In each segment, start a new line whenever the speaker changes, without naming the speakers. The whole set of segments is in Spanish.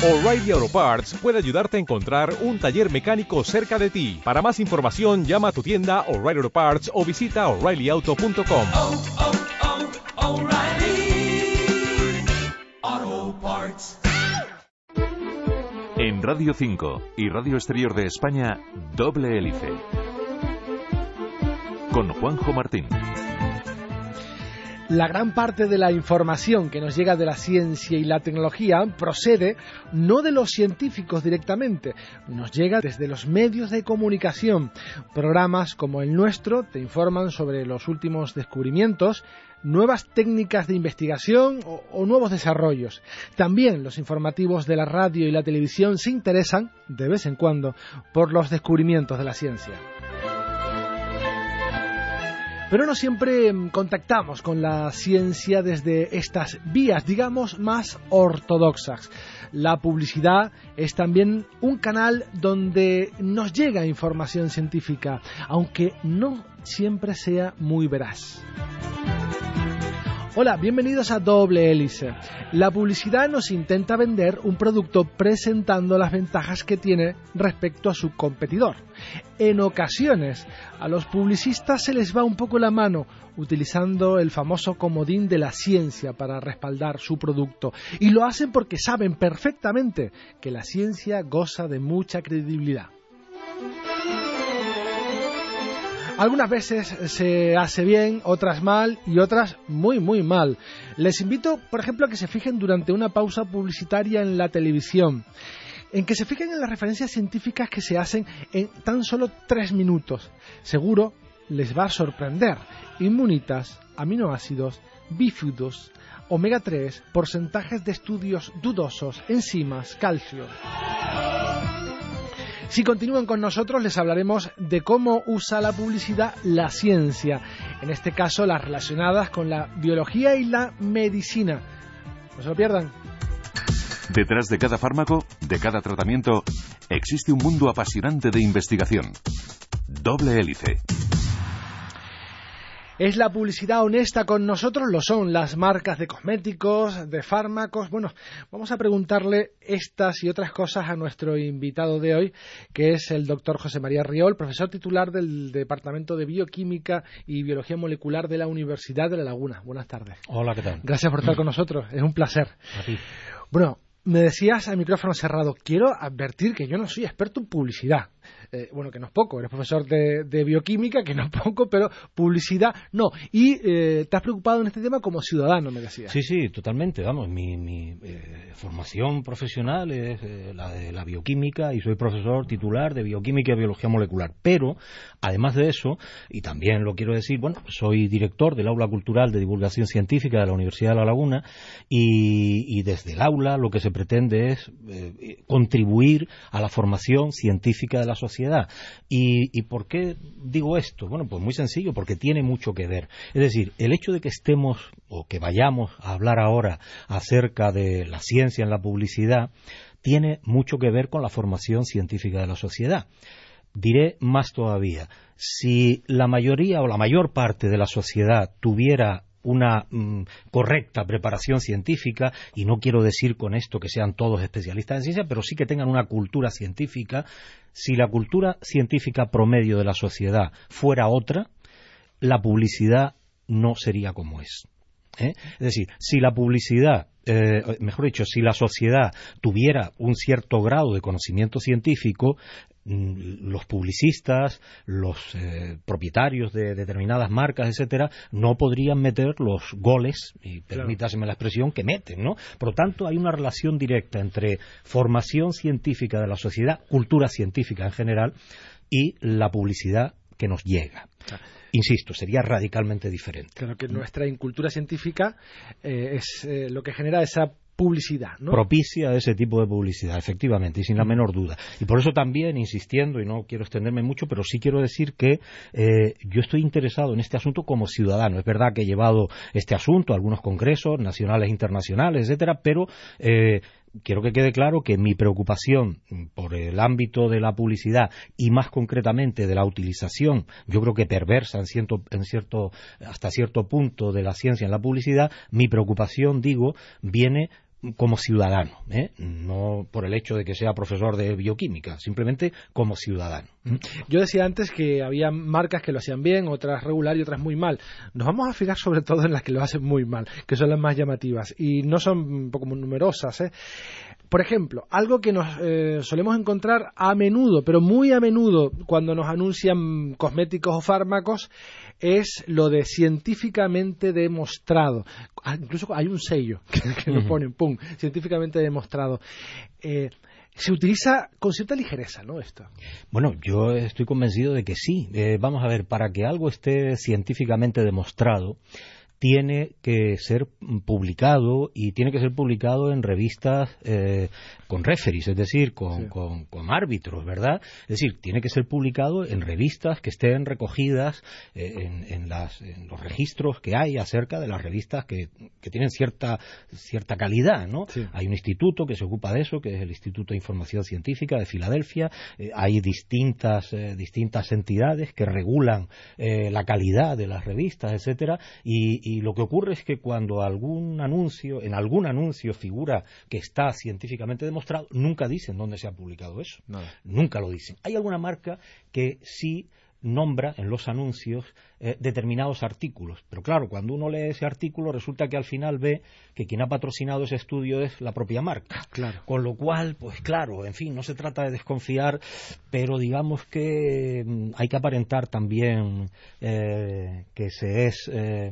O'Reilly Auto Parts puede ayudarte a encontrar un taller mecánico cerca de ti. Para más información, llama a tu tienda O'Reilly Auto Parts o visita oreillyauto.com.
oh, oh, Parts.
En Radio 5 y Radio Exterior de España, Doble Hélice. Con Juanjo Martín.
La gran parte de la información que nos llega de la ciencia y la tecnología procede no de los científicos directamente, nos llega desde los medios de comunicación. Programas como el nuestro te informan sobre los últimos descubrimientos, nuevas técnicas de investigación o, o, nuevos desarrollos. También los informativos de la radio y la televisión se interesan, de vez en cuando, por los descubrimientos de la ciencia. Pero no siempre mm, contactamos con la ciencia desde estas vías, digamos, más ortodoxas. La publicidad es también un canal donde nos llega información científica, aunque no siempre sea muy veraz. Hola, bienvenidos a Doble Hélice. La publicidad nos intenta vender un producto presentando las ventajas que tiene respecto a su competidor. En ocasiones, a los publicistas se les va un poco la mano utilizando el famoso comodín de la ciencia para respaldar su producto. Y lo hacen porque saben perfectamente que la ciencia goza de mucha credibilidad. Algunas veces se hace bien, otras mal y otras muy muy mal. Les invito, por ejemplo, a que se fijen durante una pausa publicitaria en la televisión, en que se fijen en las referencias científicas que se hacen en tan solo tres minutos. Seguro les va a sorprender. Inmunitas, aminoácidos, bífidos, omega 3, porcentajes de estudios dudosos, enzimas, calcio. Si continúan con nosotros, les hablaremos de cómo usa la publicidad la ciencia, en este caso las relacionadas con la biología y la medicina. No se lo pierdan.
Detrás de cada fármaco, de cada tratamiento, existe un mundo apasionante de investigación. Doble hélice.
¿Es la publicidad honesta con nosotros? Lo son las marcas de cosméticos, de fármacos. Bueno, vamos a preguntarle estas y otras cosas a nuestro invitado de hoy, que es el doctor José María Riol, profesor titular del Departamento de Bioquímica y Biología Molecular de la Universidad de La Laguna. Buenas tardes.
Hola, ¿qué tal?
Gracias por estar con nosotros. Es un placer.
A ti.
Bueno, me decías al micrófono cerrado, quiero advertir que yo no soy experto en publicidad. Eh, bueno, que no es poco, eres profesor de, bioquímica, que no es poco, pero publicidad no. Y eh, te has preocupado en este tema como ciudadano, me decías.
Sí, sí, totalmente. Vamos, mi, mi eh, formación profesional es eh, la de la bioquímica y soy profesor titular de bioquímica y biología molecular. Pero, además de eso, y también lo quiero decir, bueno, soy director del aula cultural de divulgación científica de la Universidad de La Laguna y, y desde el aula lo que se pretende es eh, contribuir a la formación científica de la sociedad. ¿Y, ¿Y por qué digo esto? Bueno, pues muy sencillo, porque tiene mucho que ver. Es decir, el hecho de que estemos o que vayamos a hablar ahora acerca de la ciencia en la publicidad tiene mucho que ver con la formación científica de la sociedad. Diré más todavía, si la mayoría o la mayor parte de la sociedad tuviera una mm, correcta preparación científica, y no quiero decir con esto que sean todos especialistas en ciencia, pero sí que tengan una cultura científica, si la cultura científica promedio de la sociedad fuera otra, la publicidad no sería como es. ¿eh? Es decir, si la publicidad eh, mejor dicho, si la sociedad tuviera un cierto grado de conocimiento científico, los publicistas, los eh, propietarios de determinadas marcas, etcétera, no podrían meter los goles, y permítaseme la expresión, que meten, ¿no? Por lo tanto, hay una relación directa entre formación científica de la sociedad, cultura científica en general, y la publicidad que nos llega. Claro. Insisto, sería radicalmente diferente.
Claro que nuestra incultura científica eh, es eh, lo que genera esa publicidad, ¿no?
Propicia ese tipo de publicidad, efectivamente, y sin la menor duda. Y por eso también, insistiendo, y no quiero extenderme mucho, pero sí quiero decir que eh, yo estoy interesado en este asunto como ciudadano. Es verdad que he llevado este asunto a algunos congresos nacionales, internacionales, etcétera, pero eh, quiero que quede claro que mi preocupación por el ámbito de la publicidad y más concretamente de la utilización, yo creo que perversa en cierto, en cierto, hasta cierto punto de la ciencia en la publicidad, mi preocupación, digo, viene como ciudadano, ¿eh? no por el hecho de que sea profesor de bioquímica, simplemente como ciudadano.
Yo decía antes que había marcas que lo hacían bien, otras regular y otras muy mal. Nos vamos a fijar sobre todo en las que lo hacen muy mal, que son las más llamativas y no son poco numerosas. ¿eh? Por ejemplo, algo que nos eh, solemos encontrar a menudo, pero muy a menudo cuando nos anuncian cosméticos o fármacos, es lo de científicamente demostrado. Ah, incluso hay un sello que, lo ponen, ¡pum!, científicamente demostrado. Eh, se utiliza con cierta ligereza, ¿no? Esto.
Bueno, yo estoy convencido de que sí. Eh, vamos a ver, para que algo esté científicamente demostrado, tiene que ser publicado y tiene que ser publicado en revistas eh, con referees, es decir, con, con, árbitros, ¿verdad? Es decir, tiene que ser publicado en revistas que estén recogidas eh, en, en, las, en, los registros que hay acerca de las revistas que, que tienen cierta, cierta calidad, ¿no? Hay un instituto que se ocupa de eso, que es el Instituto de Información Científica de Filadelfia. Eh, hay distintas, distintas entidades que regulan la calidad de las revistas, etcétera, y, y lo que ocurre es que cuando algún anuncio, en algún anuncio figura que está científicamente demostrado, nunca dicen dónde se ha publicado eso. Nunca lo dicen. Hay alguna marca que sí nombra en los anuncios eh, determinados artículos. Pero claro, cuando uno lee ese artículo resulta que al final ve que quien ha patrocinado ese estudio es la propia marca.
Claro.
Con lo cual, pues claro, en fin, no se trata de desconfiar, pero digamos que mm, hay que aparentar también eh, que se es, eh,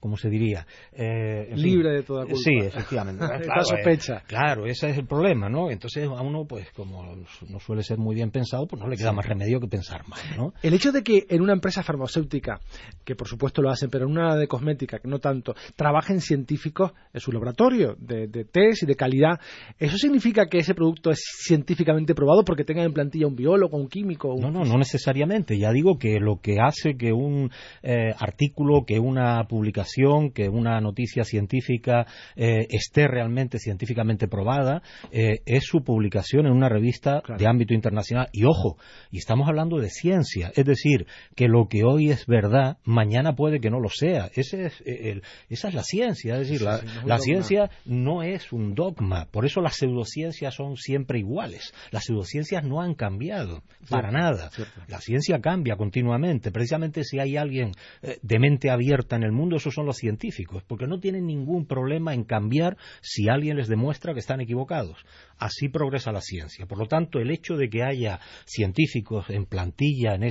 ¿cómo se diría?
Libre de toda culpa.
Sí, efectivamente.
claro, sospecha.
claro, ese es el problema, ¿no? Entonces a uno, pues como no suele ser muy bien pensado, pues no le queda más remedio que pensar mal, ¿no?
El hecho de que en una empresa farmacéutica que por supuesto lo hacen, pero en una de cosmética, que no tanto, trabajen científicos en su laboratorio de, test y de calidad, ¿eso significa que ese producto es científicamente probado porque tengan en plantilla un biólogo, un químico?
No, no, no necesariamente. Ya digo que lo que hace que un eh, artículo, que una publicación, que una noticia científica eh, esté realmente científicamente probada eh, es su publicación en una revista de ámbito internacional. Y ojo, y estamos hablando de ciencia, es decir, que lo que hoy es verdad mañana puede que no lo sea. Ese es eh, esa es la ciencia. Es decir, la, ciencia no es un dogma. Por eso las pseudociencias son siempre iguales. Las pseudociencias no han cambiado para nada. La ciencia cambia continuamente. Precisamente si hay alguien eh, de mente abierta en el mundo, esos son los científicos, porque no tienen ningún problema en cambiar si alguien les demuestra que están equivocados. Así progresa la ciencia. Por lo tanto, el hecho de que haya científicos en plantilla en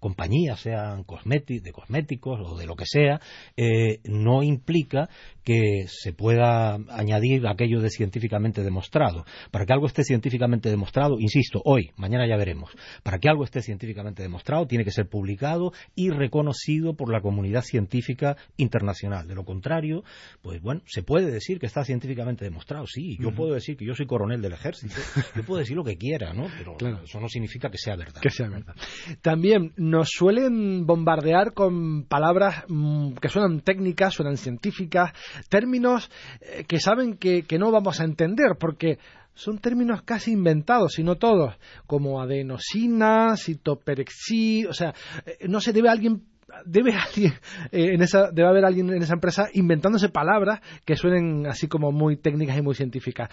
compañías, sean de cosméticos o de lo que sea, eh, no implica que se pueda añadir aquello de científicamente demostrado. Para que algo esté científicamente demostrado, insisto, hoy, mañana ya veremos, para que algo esté científicamente demostrado tiene que ser publicado y reconocido por la comunidad científica internacional. De lo contrario, pues bueno, se puede decir que está científicamente demostrado, sí, yo puedo decir que yo soy coronel del ejército, yo puedo decir lo que quiera, ¿no? Pero eso no significa que sea verdad.
Que sea verdad. También nos suelen bombardear con palabras mm, que suenan técnicas, suenan científicas, términos eh, que saben que, no vamos a entender, porque son términos casi inventados, si no todos, como adenosina, citoperexi, o sea, eh, no se debe alguien debe alguien eh, en esa debe haber alguien en esa empresa inventándose palabras que suenen así como muy técnicas y muy científicas.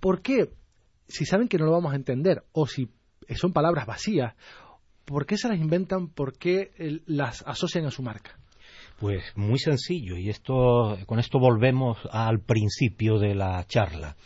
¿Por qué? Si saben que no lo vamos a entender o si son palabras vacías ¿Por qué se las inventan? ¿Por qué las asocian a su marca?
Pues muy sencillo, y esto, con esto volvemos al principio de la charla.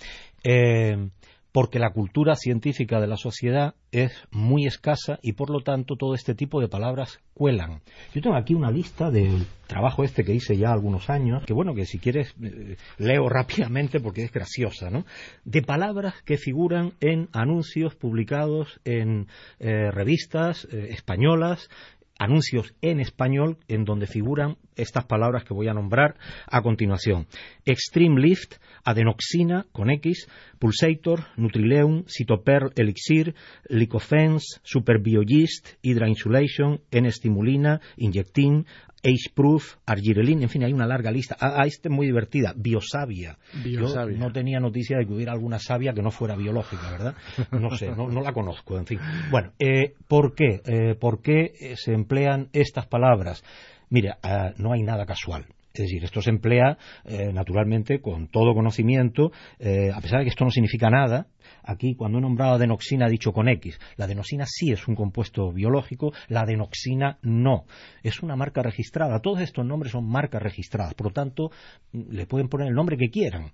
Eh, porque la cultura científica de la sociedad es muy escasa y por lo tanto todo este tipo de palabras cuelan. Yo tengo aquí una lista del trabajo este que hice ya algunos años, que bueno, que si quieres eh, leo rápidamente porque es graciosa, ¿no? De palabras que figuran en anuncios publicados en eh, revistas españolas, anuncios en español en donde figuran estas palabras que voy a nombrar a continuación. Extreme Lift, adenoxina con X, Pulsator, Nutrileum, Cytoperl Elixir, Licofens, Superbiogist, Hydra Insulation, N-Stimulina, Injectin, Ace Proof, Argirelin, en fin, hay una larga lista. Ah, esta es muy divertida, Biosavia.
Biosavia.
Yo no tenía noticia de que hubiera alguna savia que no fuera biológica, ¿verdad? No sé, no, la conozco, en fin. Bueno, eh, ¿por qué? Eh, ¿Por qué se emplean estas palabras? Mira, ah, no hay nada casual. Es decir, esto se emplea eh, naturalmente con todo conocimiento, eh, a pesar de que esto no significa nada, Aquí, cuando he nombrado adenoxina, he dicho con X. La adenoxina sí es un compuesto biológico, la adenoxina no. Es una marca registrada. Todos estos nombres son marcas registradas. Por lo tanto, le pueden poner el nombre que quieran.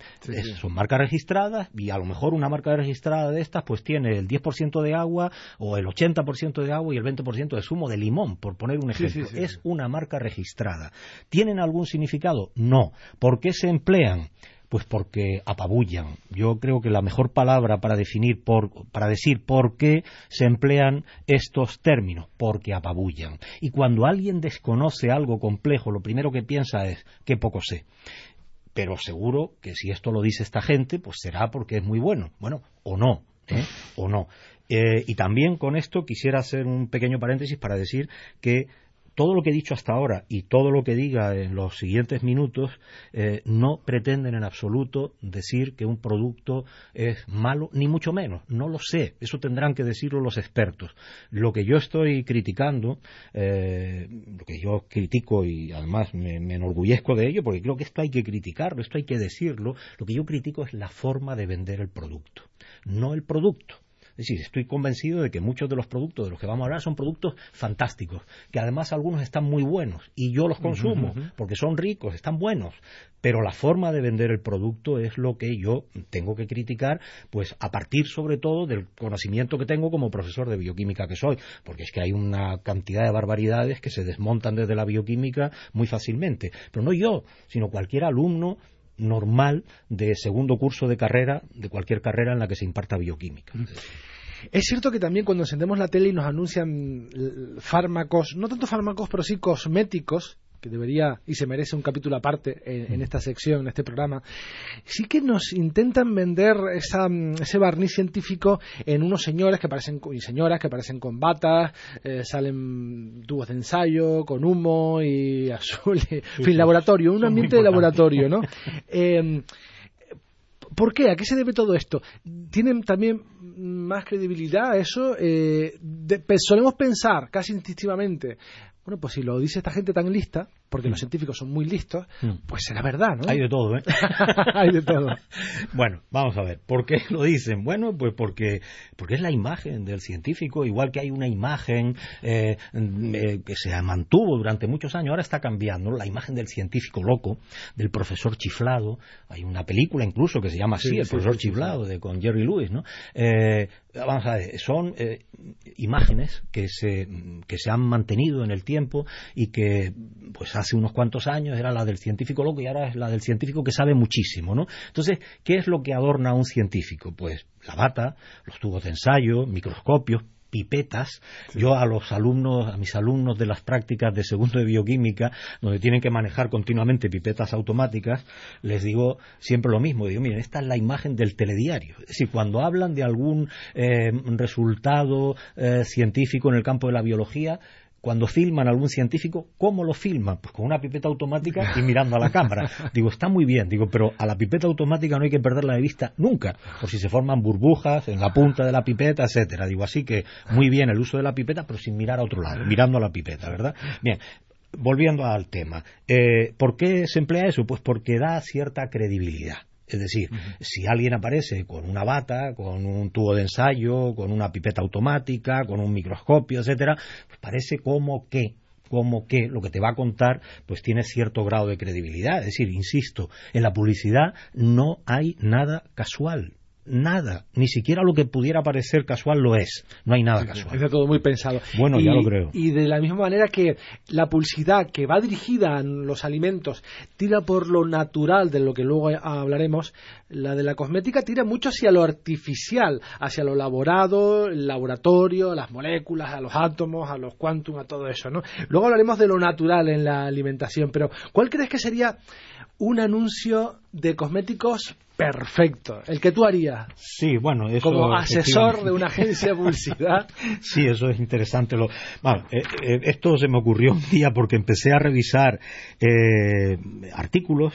Son marcas registradas y a lo mejor una marca registrada de estas pues tiene el 10% de agua o el 80% de agua y el 20% de zumo de limón, por poner un ejemplo. es una marca registrada. ¿Tienen algún significado? No. ¿Por qué se emplean? Pues porque apabullan. Yo creo que la mejor palabra para definir para decir por qué se emplean estos términos, porque apabullan. Y cuando alguien desconoce algo complejo, lo primero que piensa es que poco sé. Pero seguro que si esto lo dice esta gente, pues será porque es muy bueno. Bueno, o no, ¿eh? o no. Eh, y también con esto quisiera hacer un pequeño paréntesis para decir que todo lo que he dicho hasta ahora y todo lo que diga en los siguientes minutos eh, no pretenden en absoluto decir que un producto es malo, ni mucho menos. No lo sé. Eso tendrán que decirlo los expertos. Lo que yo estoy criticando, eh, lo que yo critico y además me, me enorgullezco de ello, porque creo que esto hay que criticarlo, esto hay que decirlo, lo que yo critico es la forma de vender el producto, no el producto. Es decir, estoy convencido de que muchos de los productos de los que vamos a hablar son productos fantásticos, que además algunos están muy buenos y yo los consumo porque son ricos, están buenos, pero la forma de vender el producto es lo que yo tengo que criticar, pues a partir sobre todo del conocimiento que tengo como profesor de bioquímica que soy, porque es que hay una cantidad de barbaridades que se desmontan desde la bioquímica muy fácilmente, pero no yo, sino cualquier alumno normal de segundo curso de carrera, de cualquier carrera en la que se imparta bioquímica.
Es cierto que también cuando encendemos la tele y nos anuncian fármacos, no tanto fármacos, pero sí cosméticos, que debería y se merece un capítulo aparte en, esta sección, en este programa, sí que nos intentan vender ese barniz científico en unos señores que parecen y señoras que parecen con batas, eh, salen tubos de ensayo con humo y azul, en fin, laboratorio, un ambiente de laboratorio, ¿no? Eh, ¿Por qué? ¿A qué se debe todo esto? ¿Tienen también más credibilidad eso? Eh, solemos pensar casi instintivamente, bueno, pues si lo dice esta gente tan lista, porque los mm. científicos son muy listos, mm. pues será verdad, ¿no?
Hay de todo, ¿eh?
Hay de todo.
bueno, vamos a ver. ¿Por qué lo dicen? Bueno, pues porque, porque es la imagen del científico, igual que hay una imagen eh, eh, que se mantuvo durante muchos años, ahora está cambiando, la imagen del científico loco, del profesor chiflado. Hay una película incluso que se llama así, El profesor chiflado, de, con Jerry Lewis, ¿no? Eh, vamos a ver, son imágenes que se, que se han mantenido en el tiempo y que, pues, hace unos cuantos años era la del científico loco y ahora es la del científico que sabe muchísimo, ¿no? Entonces, ¿qué es lo que adorna a un científico? Pues la bata, los tubos de ensayo, microscopios, pipetas. Yo a los alumnos, a mis alumnos de las prácticas de segundo de bioquímica, donde tienen que manejar continuamente pipetas automáticas, les digo siempre lo mismo. Digo, miren, esta es la imagen del telediario. Es decir, cuando hablan de algún eh, resultado eh, científico en el campo de la biología, cuando filman a algún científico, ¿cómo lo filman? Pues con una pipeta automática y mirando a la cámara. Digo, está muy bien, digo, pero a la pipeta automática no hay que perderla de vista nunca, por si se forman burbujas en la punta de la pipeta, etcétera. Digo, así que muy bien el uso de la pipeta, pero sin mirar a otro lado, mirando a la pipeta, ¿verdad? Bien, volviendo al tema, eh, ¿por qué se emplea eso? Pues porque da cierta credibilidad. Es decir, si alguien aparece con una bata, con un tubo de ensayo, con una pipeta automática, con un microscopio, etcétera, pues parece como que como que lo que te va a contar pues tiene cierto grado de credibilidad. Es decir, insisto, en la publicidad no hay nada casual nada, ni siquiera lo que pudiera parecer casual lo es. No hay nada casual.
Es todo muy pensado.
Bueno, ya lo creo.
Y de la misma manera que la publicidad que va dirigida a los alimentos tira por lo natural, de lo que luego hablaremos, la de la cosmética tira mucho hacia lo artificial, hacia lo elaborado, el laboratorio, las moléculas, a los átomos, a los quantum, a todo eso, ¿no? Luego hablaremos de lo natural en la alimentación, pero ¿cuál crees que sería un anuncio de cosméticos perfecto, el que tú harías.
Sí, bueno, eso,
como asesor de una agencia de publicidad.
sí, eso es interesante. Lo, eh, eh, esto se me ocurrió un día porque empecé a revisar eh, artículos,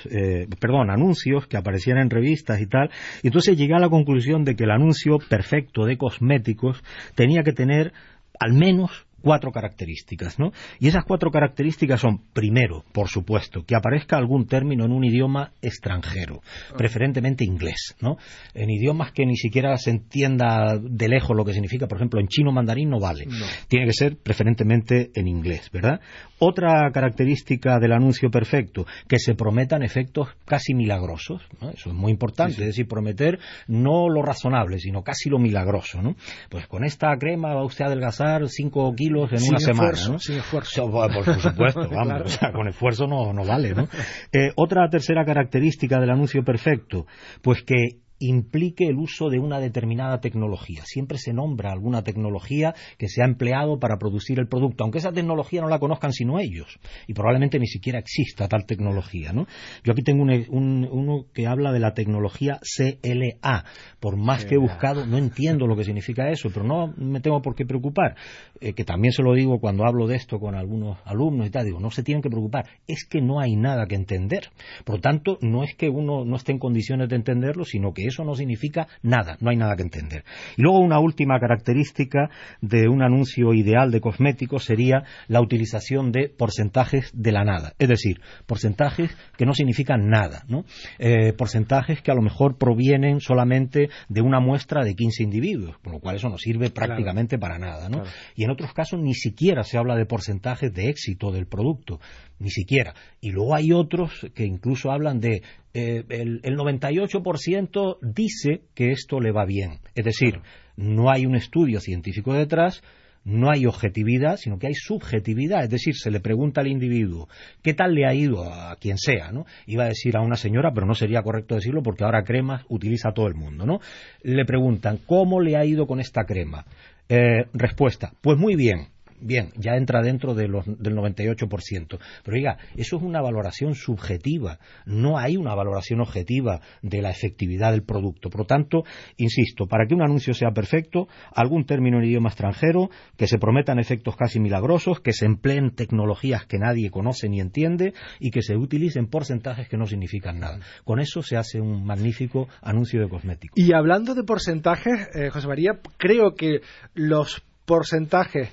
perdón, anuncios que aparecían en revistas y tal, y entonces llegué a la conclusión de que el anuncio perfecto de cosméticos tenía que tener al menos cuatro características, ¿no? Y esas cuatro características son, primero, por supuesto, que aparezca algún término en un idioma extranjero, preferentemente inglés, ¿no? En idiomas que ni siquiera se entienda de lejos lo que significa, por ejemplo, en chino mandarín no vale. Tiene que ser preferentemente en inglés, ¿verdad? Otra característica del anuncio perfecto, que se prometan efectos casi milagrosos, ¿no? Eso es muy importante, es decir, prometer no lo razonable, sino casi lo milagroso, ¿no? Pues con esta crema va usted a adelgazar 5 kilos en
Sin
una semana,
esfuerzo,
¿no?
sin esfuerzo.
Por, por supuesto, vamos,
Claro.
o sea, con esfuerzo no, no vale, ¿no? Eh, otra tercera característica del anuncio perfecto, pues que implique el uso de una determinada tecnología. Siempre se nombra alguna tecnología que se ha empleado para producir el producto, aunque esa tecnología no la conozcan sino ellos, y probablemente ni siquiera exista tal tecnología, ¿no? Yo aquí tengo un- un- uno que habla de la tecnología CLA. Por más que he buscado, no entiendo lo que significa eso, pero no me tengo por qué preocupar. Eh, que también se lo digo cuando hablo de esto con algunos alumnos y tal, digo, no se tienen que preocupar, es que no hay nada que entender. Por lo tanto, no es que uno no esté en condiciones de entenderlo, sino que eso no significa nada, no hay nada que entender. Y luego una última característica de un anuncio ideal de cosméticos sería la utilización de porcentajes de la nada, es decir, porcentajes que no significan nada, ¿no? Eh, porcentajes que a lo mejor provienen solamente de una muestra de 15 individuos, con lo cual eso no sirve prácticamente para nada, ¿no?
Claro.
Y en otros casos ni siquiera se habla de porcentajes de éxito del producto, ni siquiera. Y luego hay otros que incluso hablan de eh, el, el 98% dice que esto le va bien. Es decir, no hay un estudio científico detrás, no hay objetividad, sino que hay subjetividad. Es decir, se le pregunta al individuo, ¿qué tal le ha ido a quien sea? ¿no? Iba a decir a una señora, pero no sería correcto decirlo porque ahora cremas utiliza todo el mundo. ¿no? Le preguntan, ¿cómo le ha ido con esta crema? Eh, respuesta, pues muy bien. Bien, ya entra dentro del 98%. Pero oiga, eso es una valoración subjetiva. No hay una valoración objetiva de la efectividad del producto. Por lo tanto, insisto, para que un anuncio sea perfecto, algún término en idioma extranjero, que se prometan efectos casi milagrosos, que se empleen tecnologías que nadie conoce ni entiende y que se utilicen porcentajes que no significan nada. Con eso se hace un magnífico anuncio de cosméticos.
Y hablando de porcentajes, eh, José María, creo que los porcentajes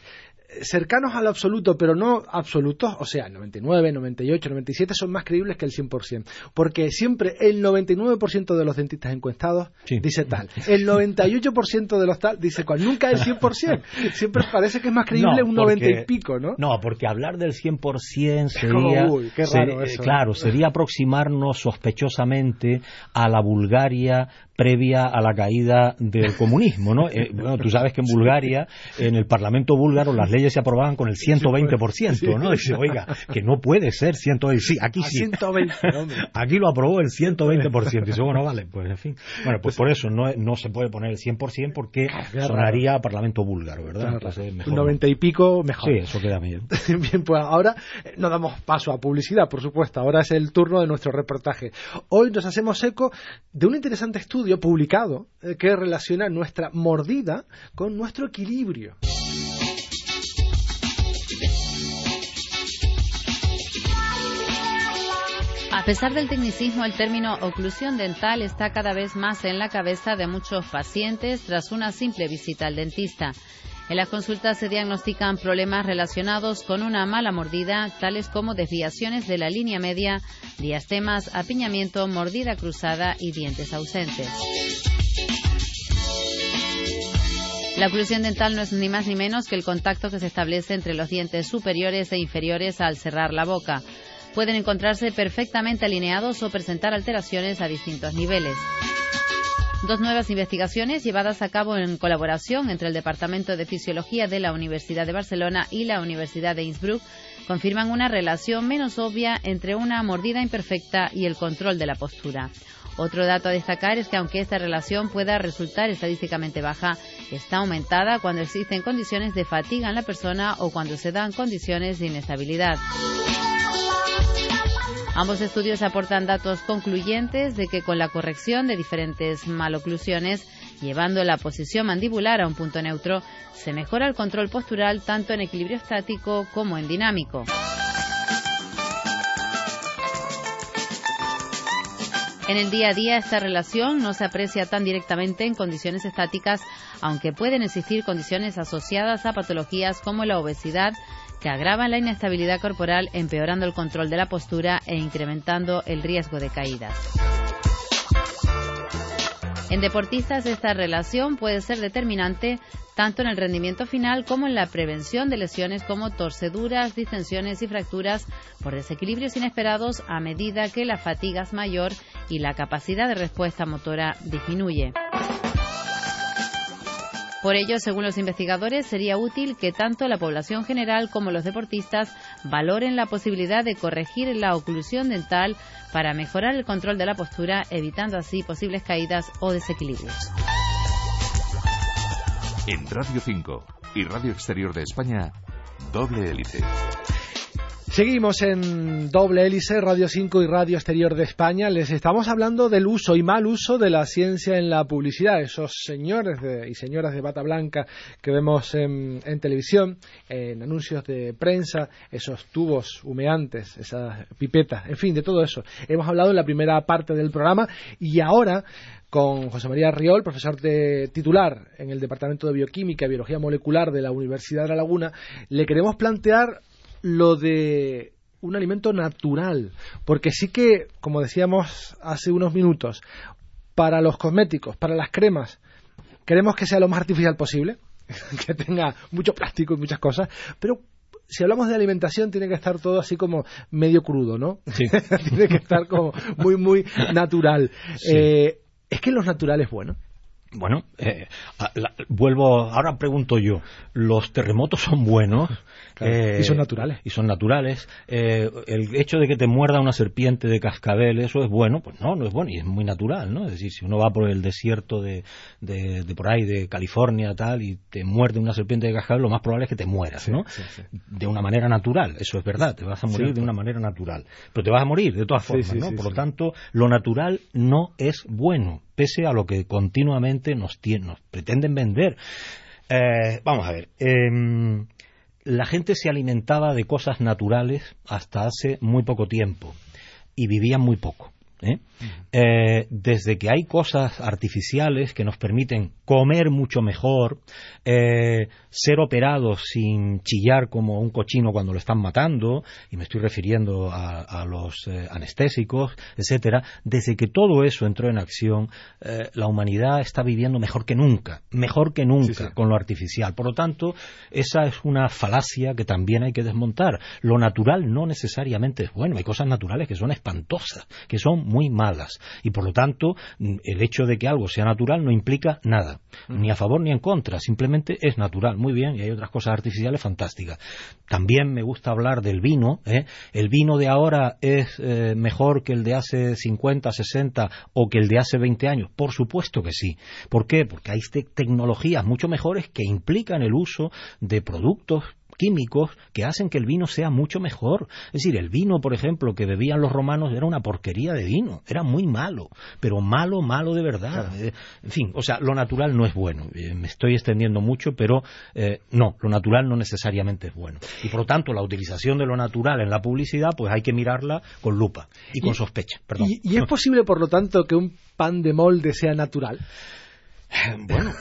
cercanos al absoluto, pero no absolutos, o sea, 99, 98, 97 son más creíbles que el 100%, porque siempre el 99% de los dentistas encuestados
Sí.
dice tal, el 98% de los tal dice cual, nunca el 100%, siempre parece que es más creíble
No,
un 90
porque-
y pico, ¿no?
No, porque hablar del 100%
como,
sería...
uy, qué raro
eh,
eso.
claro, sería aproximarnos sospechosamente a la Bulgaria previa a la caída del comunismo, ¿no? Eh, bueno, tú sabes que en Bulgaria, en el Parlamento búlgaro, las leyes se aprobaban con el 120%, ¿no? Dice, oiga, que no puede ser 120%. Sí, aquí sí.
120, hombre.
Aquí lo aprobó el 120%. Dice, bueno, vale, pues en fin. Bueno, pues por eso no, no se puede poner el 100% porque
Qué
sonaría a Parlamento búlgaro, ¿verdad? Entonces, mejor
un
no.
90 y pico mejor.
Sí, eso queda bien.
Bien, pues ahora eh, no damos paso a publicidad, por supuesto. Ahora es el turno de nuestro reportaje. Hoy nos hacemos eco de un interesante estudio publicado eh, que relaciona nuestra mordida con nuestro equilibrio.
A pesar del tecnicismo, el término oclusión dental está cada vez más en la cabeza de muchos pacientes tras una simple visita al dentista. En las consultas se diagnostican problemas relacionados con una mala mordida, tales como desviaciones de la línea media, diastemas, apiñamiento, mordida cruzada y dientes ausentes. La oclusión dental no es ni más ni menos que el contacto que se establece entre los dientes superiores e inferiores al cerrar la boca. Pueden encontrarse perfectamente alineados o presentar alteraciones a distintos niveles. Dos nuevas investigaciones llevadas a cabo en colaboración entre el Departamento de Fisiología de la Universidad de Barcelona y la Universidad de Innsbruck confirman una relación menos obvia entre una mordida imperfecta y el control de la postura. Otro dato a destacar es que aunque esta relación pueda resultar estadísticamente baja, está aumentada cuando existen condiciones de fatiga en la persona o cuando se dan condiciones de inestabilidad. Ambos estudios aportan datos concluyentes de que con la corrección de diferentes maloclusiones, llevando la posición mandibular a un punto neutro, se mejora el control postural tanto en equilibrio estático como en dinámico. En el día a día esta relación no se aprecia tan directamente en condiciones estáticas, aunque pueden existir condiciones asociadas a patologías como la obesidad, que agravan la inestabilidad corporal, empeorando el control de la postura e incrementando el riesgo de caídas. En deportistas esta relación puede ser determinante tanto en el rendimiento final como en la prevención de lesiones como torceduras, distensiones y fracturas por desequilibrios inesperados a medida que la fatiga es mayor y la capacidad de respuesta motora disminuye. Por ello, según los investigadores, sería útil que tanto la población general como los deportistas valoren la posibilidad de corregir la oclusión dental para mejorar el control de la postura, evitando así posibles caídas o desequilibrios.
En Radio 5 y Radio Exterior de España, doble hélice.
Seguimos en doble hélice, Radio 5 y Radio Exterior de España. Les estamos hablando del uso y mal uso de la ciencia en la publicidad. Esos señores y señoras de bata blanca que vemos en, en, televisión, en anuncios de prensa, esos tubos humeantes, esas pipetas, en fin, de todo eso. Hemos hablado en la primera parte del programa y ahora con José María Riol, profesor de titular en el Departamento de Bioquímica y Biología Molecular de la Universidad de La Laguna, le queremos plantear lo de un alimento natural, porque sí que, como decíamos hace unos minutos, para los cosméticos, para las cremas, queremos que sea lo más artificial posible, que tenga mucho plástico y muchas cosas, pero si hablamos de alimentación tiene que estar todo así como medio crudo, ¿no?
Sí.
tiene que estar como muy, muy natural.
Sí.
Eh, ¿Es que los naturales bueno?
Bueno, eh, la, vuelvo, ahora pregunto yo, ¿los terremotos son buenos?
Claro,
Eh,
y son naturales.
Y son naturales. Eh, el hecho de que te muerda una serpiente de cascabel, ¿eso es bueno? Pues no, no es bueno y es muy natural, ¿no? Es decir, si uno va por el desierto de, de, de por ahí, de California, tal, y te muerde una serpiente de cascabel, lo más probable es que te mueras, ¿no?
sí, sí.
De una manera natural, eso es verdad, te vas a morir de una manera natural. Pero te vas a morir de todas formas, ¿no? por lo tanto, lo natural no es bueno, pese a lo que continuamente nos, tien- nos pretenden vender. Eh, vamos a ver. em, la gente se alimentaba de cosas naturales hasta hace muy poco tiempo y vivían muy poco. ¿eh? Eh, desde que hay cosas artificiales que nos permiten comer mucho mejor, eh, ser operados sin chillar como un cochino cuando lo están matando, y me estoy refiriendo a, a los eh, anestésicos, etcétera, desde que todo eso entró en acción, eh, la humanidad está viviendo mejor que nunca, mejor que nunca
Sí, sí.
con lo artificial. Por lo tanto, esa es una falacia que también hay que desmontar. Lo natural no necesariamente es bueno. Hay cosas naturales que son espantosas, que son muy malas. Y por lo tanto, mm, el hecho de que algo sea natural no implica nada, ni a favor ni en contra. Simplemente es natural. Muy bien, y hay otras cosas artificiales fantásticas. También me gusta hablar del vino. ¿eh? El vino de ahora es eh, mejor que el de hace 50, 60 o que el de hace 20 años. Por supuesto que sí. ¿Por qué? Porque hay te- tecnologías mucho mejores que implican el uso de productos químicos que hacen que el vino sea mucho mejor. Es decir, el vino, por ejemplo, que bebían los romanos era una porquería de vino, era muy malo, pero malo, malo de verdad. Eh, En fin, o sea, lo natural no es bueno. Eh, Me estoy extendiendo mucho, pero eh, no, lo natural no necesariamente es bueno. Y por lo tanto, la utilización de lo natural en la publicidad, pues hay que mirarla con lupa y con
Y-
sospecha. Perdón.
¿Y, y es posible, por lo tanto, que un pan de molde sea natural?
Bueno,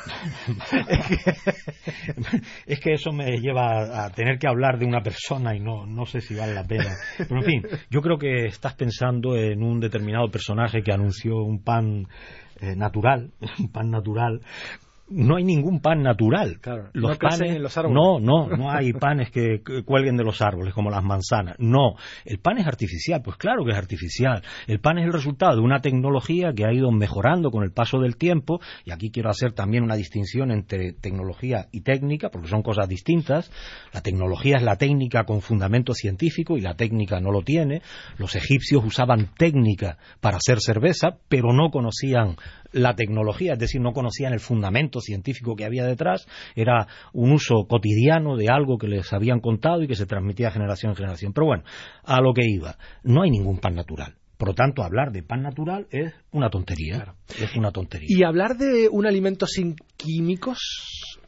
es que eso me lleva a, tener que hablar de una persona y no, no sé si vale la pena. Pero en fin, yo creo que estás pensando en un determinado personaje que anunció un pan eh, natural, un pan natural. No hay ningún pan natural.
Claro,
los
no
panes,
en los árboles.
no, no, no hay panes que que cuelguen de los árboles como las manzanas. No, el pan es artificial, pues claro que es artificial. El pan es el resultado de una tecnología que ha ido mejorando con el paso del tiempo y aquí quiero hacer también una distinción entre tecnología y técnica porque son cosas distintas. La tecnología es la técnica con fundamento científico y la técnica no lo tiene. Los egipcios usaban técnica para hacer cerveza, pero no conocían la tecnología, es decir, no conocían el fundamento científico que había detrás, era un uso cotidiano de algo que les habían contado y que se transmitía generación en generación. Pero bueno, a lo que iba, no hay ningún pan natural. Por lo tanto, hablar de pan natural es una tontería. Es una tontería.
Y hablar de un alimento sin químicos,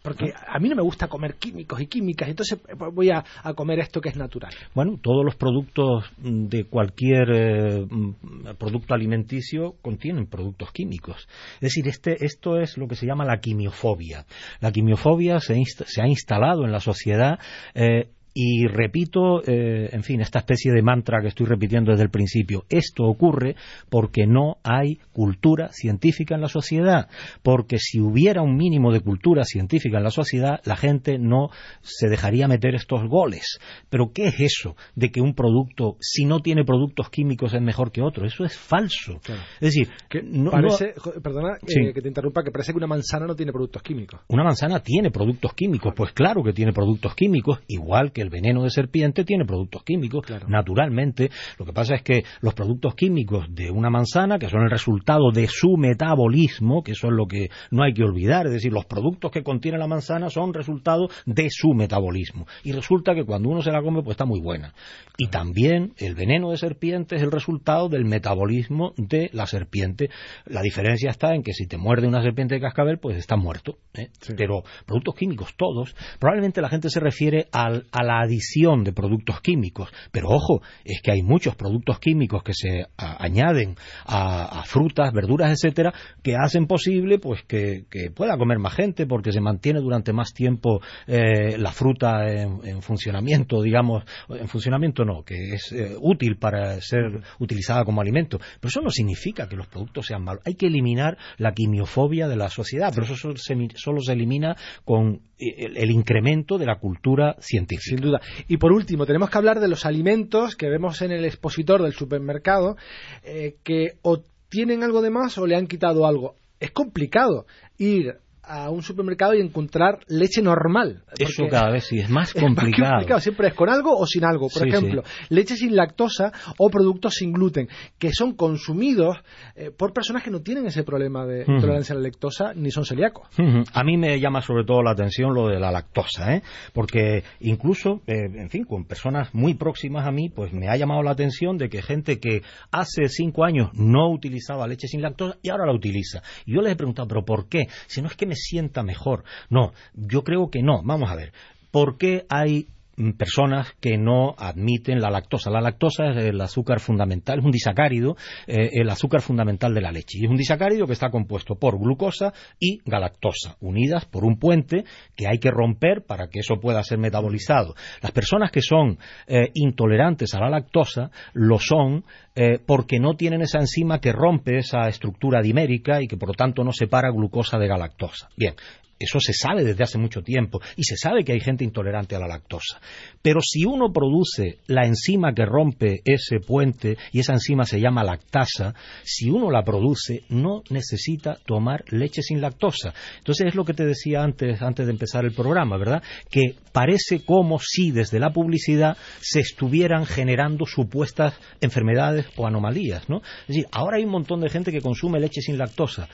Porque a mí no me gusta comer químicos y químicas, entonces pues, voy a, comer esto que es natural.
Bueno, todos los productos de cualquier eh, mm, producto alimenticio contienen productos químicos. Es decir, este, esto es lo que se llama la quimiofobia. La quimiofobia se, insta- se ha instalado en la sociedad eh, y repito, eh, en fin, esta especie de mantra que estoy repitiendo desde el principio. Esto ocurre porque no hay cultura científica en la sociedad. Porque si hubiera un mínimo de cultura científica en la sociedad, la gente no se dejaría meter estos goles. Pero ¿qué es eso de que un producto, si no tiene productos químicos, es mejor que otro? Eso es falso. Es decir,
Que
no-
parece, perdona eh, que te interrumpa, que parece que una manzana no tiene productos químicos.
Una manzana tiene productos químicos, pues claro que tiene productos químicos, igual que el veneno de serpiente tiene productos químicos, naturalmente. Lo que pasa es que los productos químicos de una manzana, que son el resultado de su metabolismo, que eso es lo que no hay que olvidar, es decir, los productos que contiene la manzana son resultado de su metabolismo. Y resulta que cuando uno se la come, pues está muy buena. Y también el veneno de serpiente es el resultado del metabolismo de la serpiente. La diferencia está en que si te muerde una serpiente de cascabel, pues está muerto. ¿eh? Pero productos químicos todos, probablemente la gente se refiere al- a la adición de productos químicos. Pero ojo, es que hay muchos productos químicos que se añaden a, a frutas, verduras, etcétera, que hacen posible pues que, pueda comer más gente porque se mantiene durante más tiempo eh, la fruta en, en funcionamiento, digamos, en funcionamiento no, que es eh, útil para ser utilizada como alimento. Pero eso no significa que los productos sean malos. Hay que eliminar la quimiofobia de la sociedad, pero eso solo se, solo se elimina con el, el incremento de la cultura científica.
Sin duda. Y por último, tenemos que hablar de los alimentos que vemos en el expositor del supermercado, eh, que o tienen algo de más o le han quitado algo. Es complicado ir a un supermercado y encontrar leche normal.
Eso cada vez sí es más
es más
complicado.
complicado. Siempre es con algo o sin algo. Por
Sí,
ejemplo, leche sin lactosa o productos sin gluten, que son consumidos eh, por personas que no tienen ese problema de intolerancia a la lactosa ni son celíacos.
A mí me llama sobre todo la atención lo de la lactosa, ¿eh? porque incluso, eh, en fin, con personas muy próximas a mí, pues me ha llamado la atención de que gente que hace cinco años no utilizaba leche sin lactosa y ahora la utiliza. Y yo les he preguntado, ¿pero por qué? Si no es que me sienta mejor. No, yo creo que no. Vamos a ver. ¿Por qué hay personas que no admiten la lactosa. La lactosa es el azúcar fundamental, es un disacárido, eh, el azúcar fundamental de la leche. Y es un disacárido que está compuesto por glucosa y galactosa, unidas por un puente que hay que romper para que eso pueda ser metabolizado. Las personas que son eh, intolerantes a la lactosa lo son eh, porque no tienen esa enzima que rompe esa estructura dimérica y que por lo tanto no separa glucosa de galactosa. Bien, eso se sabe desde hace mucho tiempo y se sabe que hay gente intolerante a la lactosa. Pero si uno produce la enzima que rompe ese puente y esa enzima se llama lactasa, si uno la produce no necesita tomar leche sin lactosa. Entonces es lo que te decía antes, antes de empezar el programa, ¿verdad? Que parece como si desde la publicidad se estuvieran generando supuestas enfermedades o anomalías, ¿no? Es decir, ahora hay un montón de gente que consume leche sin lactosa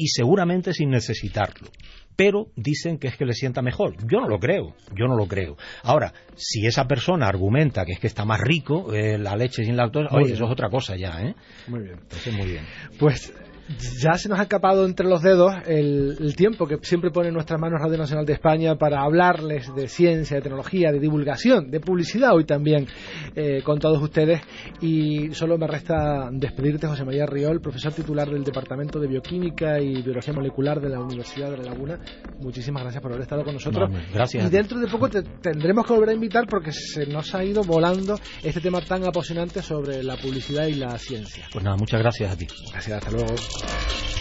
y seguramente sin necesitarlo. Pero dicen que es que le sienta mejor. Yo no lo creo, yo no lo creo. Ahora, si esa persona argumenta que es que está más rico eh, la leche sin lactosa, oye, eso es otra cosa ya, ¿eh?
Muy bien.
Entonces, muy bien.
Pues ya se nos ha escapado entre los dedos el, el tiempo que siempre pone en nuestras manos Radio Nacional de España para hablarles de ciencia, de tecnología, de divulgación, de publicidad hoy también eh, con todos ustedes. Y solo me resta despedirte, José María Riol, profesor titular del Departamento de Bioquímica y Biología Molecular de la Universidad de La Laguna. Muchísimas gracias por haber estado con nosotros.
No, gracias
Y dentro de poco te tendremos que volver a invitar porque se nos ha ido volando este tema tan apasionante sobre la publicidad y la ciencia.
Pues nada, muchas gracias a ti.
Gracias, hasta luego. Thank you.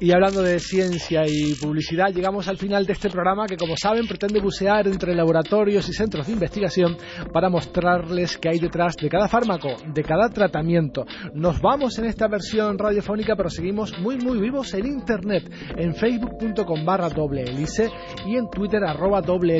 Y hablando de ciencia y publicidad, llegamos al final de este programa que, como saben, pretende bucear entre laboratorios y centros de investigación para mostrarles qué hay detrás de cada fármaco, de cada tratamiento. Nos vamos en esta versión radiofónica, pero seguimos muy, muy vivos en Internet, en facebook.com barra doble y en Twitter arroba doble.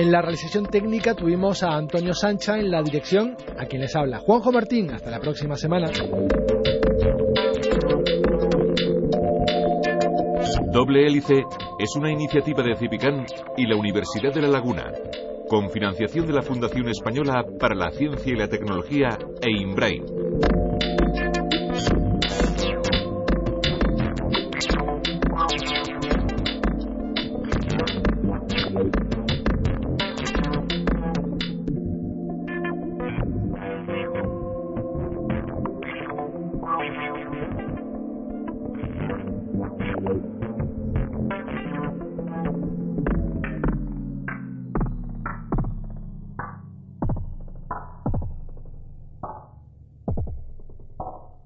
En la realización técnica tuvimos a Antonio Sancha en la dirección, a quien les habla Juanjo Martín. Hasta la próxima semana.
Doble Hélice es una iniciativa de Cipicán y la Universidad de La Laguna, con financiación de la Fundación Española para la Ciencia y la Tecnología e